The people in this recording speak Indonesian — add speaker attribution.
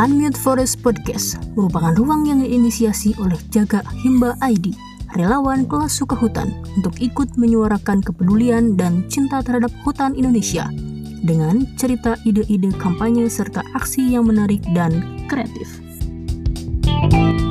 Speaker 1: Unmute Forest Podcast merupakan ruang yang diinisiasi oleh Jaga Himba ID, relawan kelas suka hutan untuk ikut menyuarakan kepedulian dan cinta terhadap hutan Indonesia dengan cerita ide-ide kampanye serta aksi yang menarik dan kreatif. thank you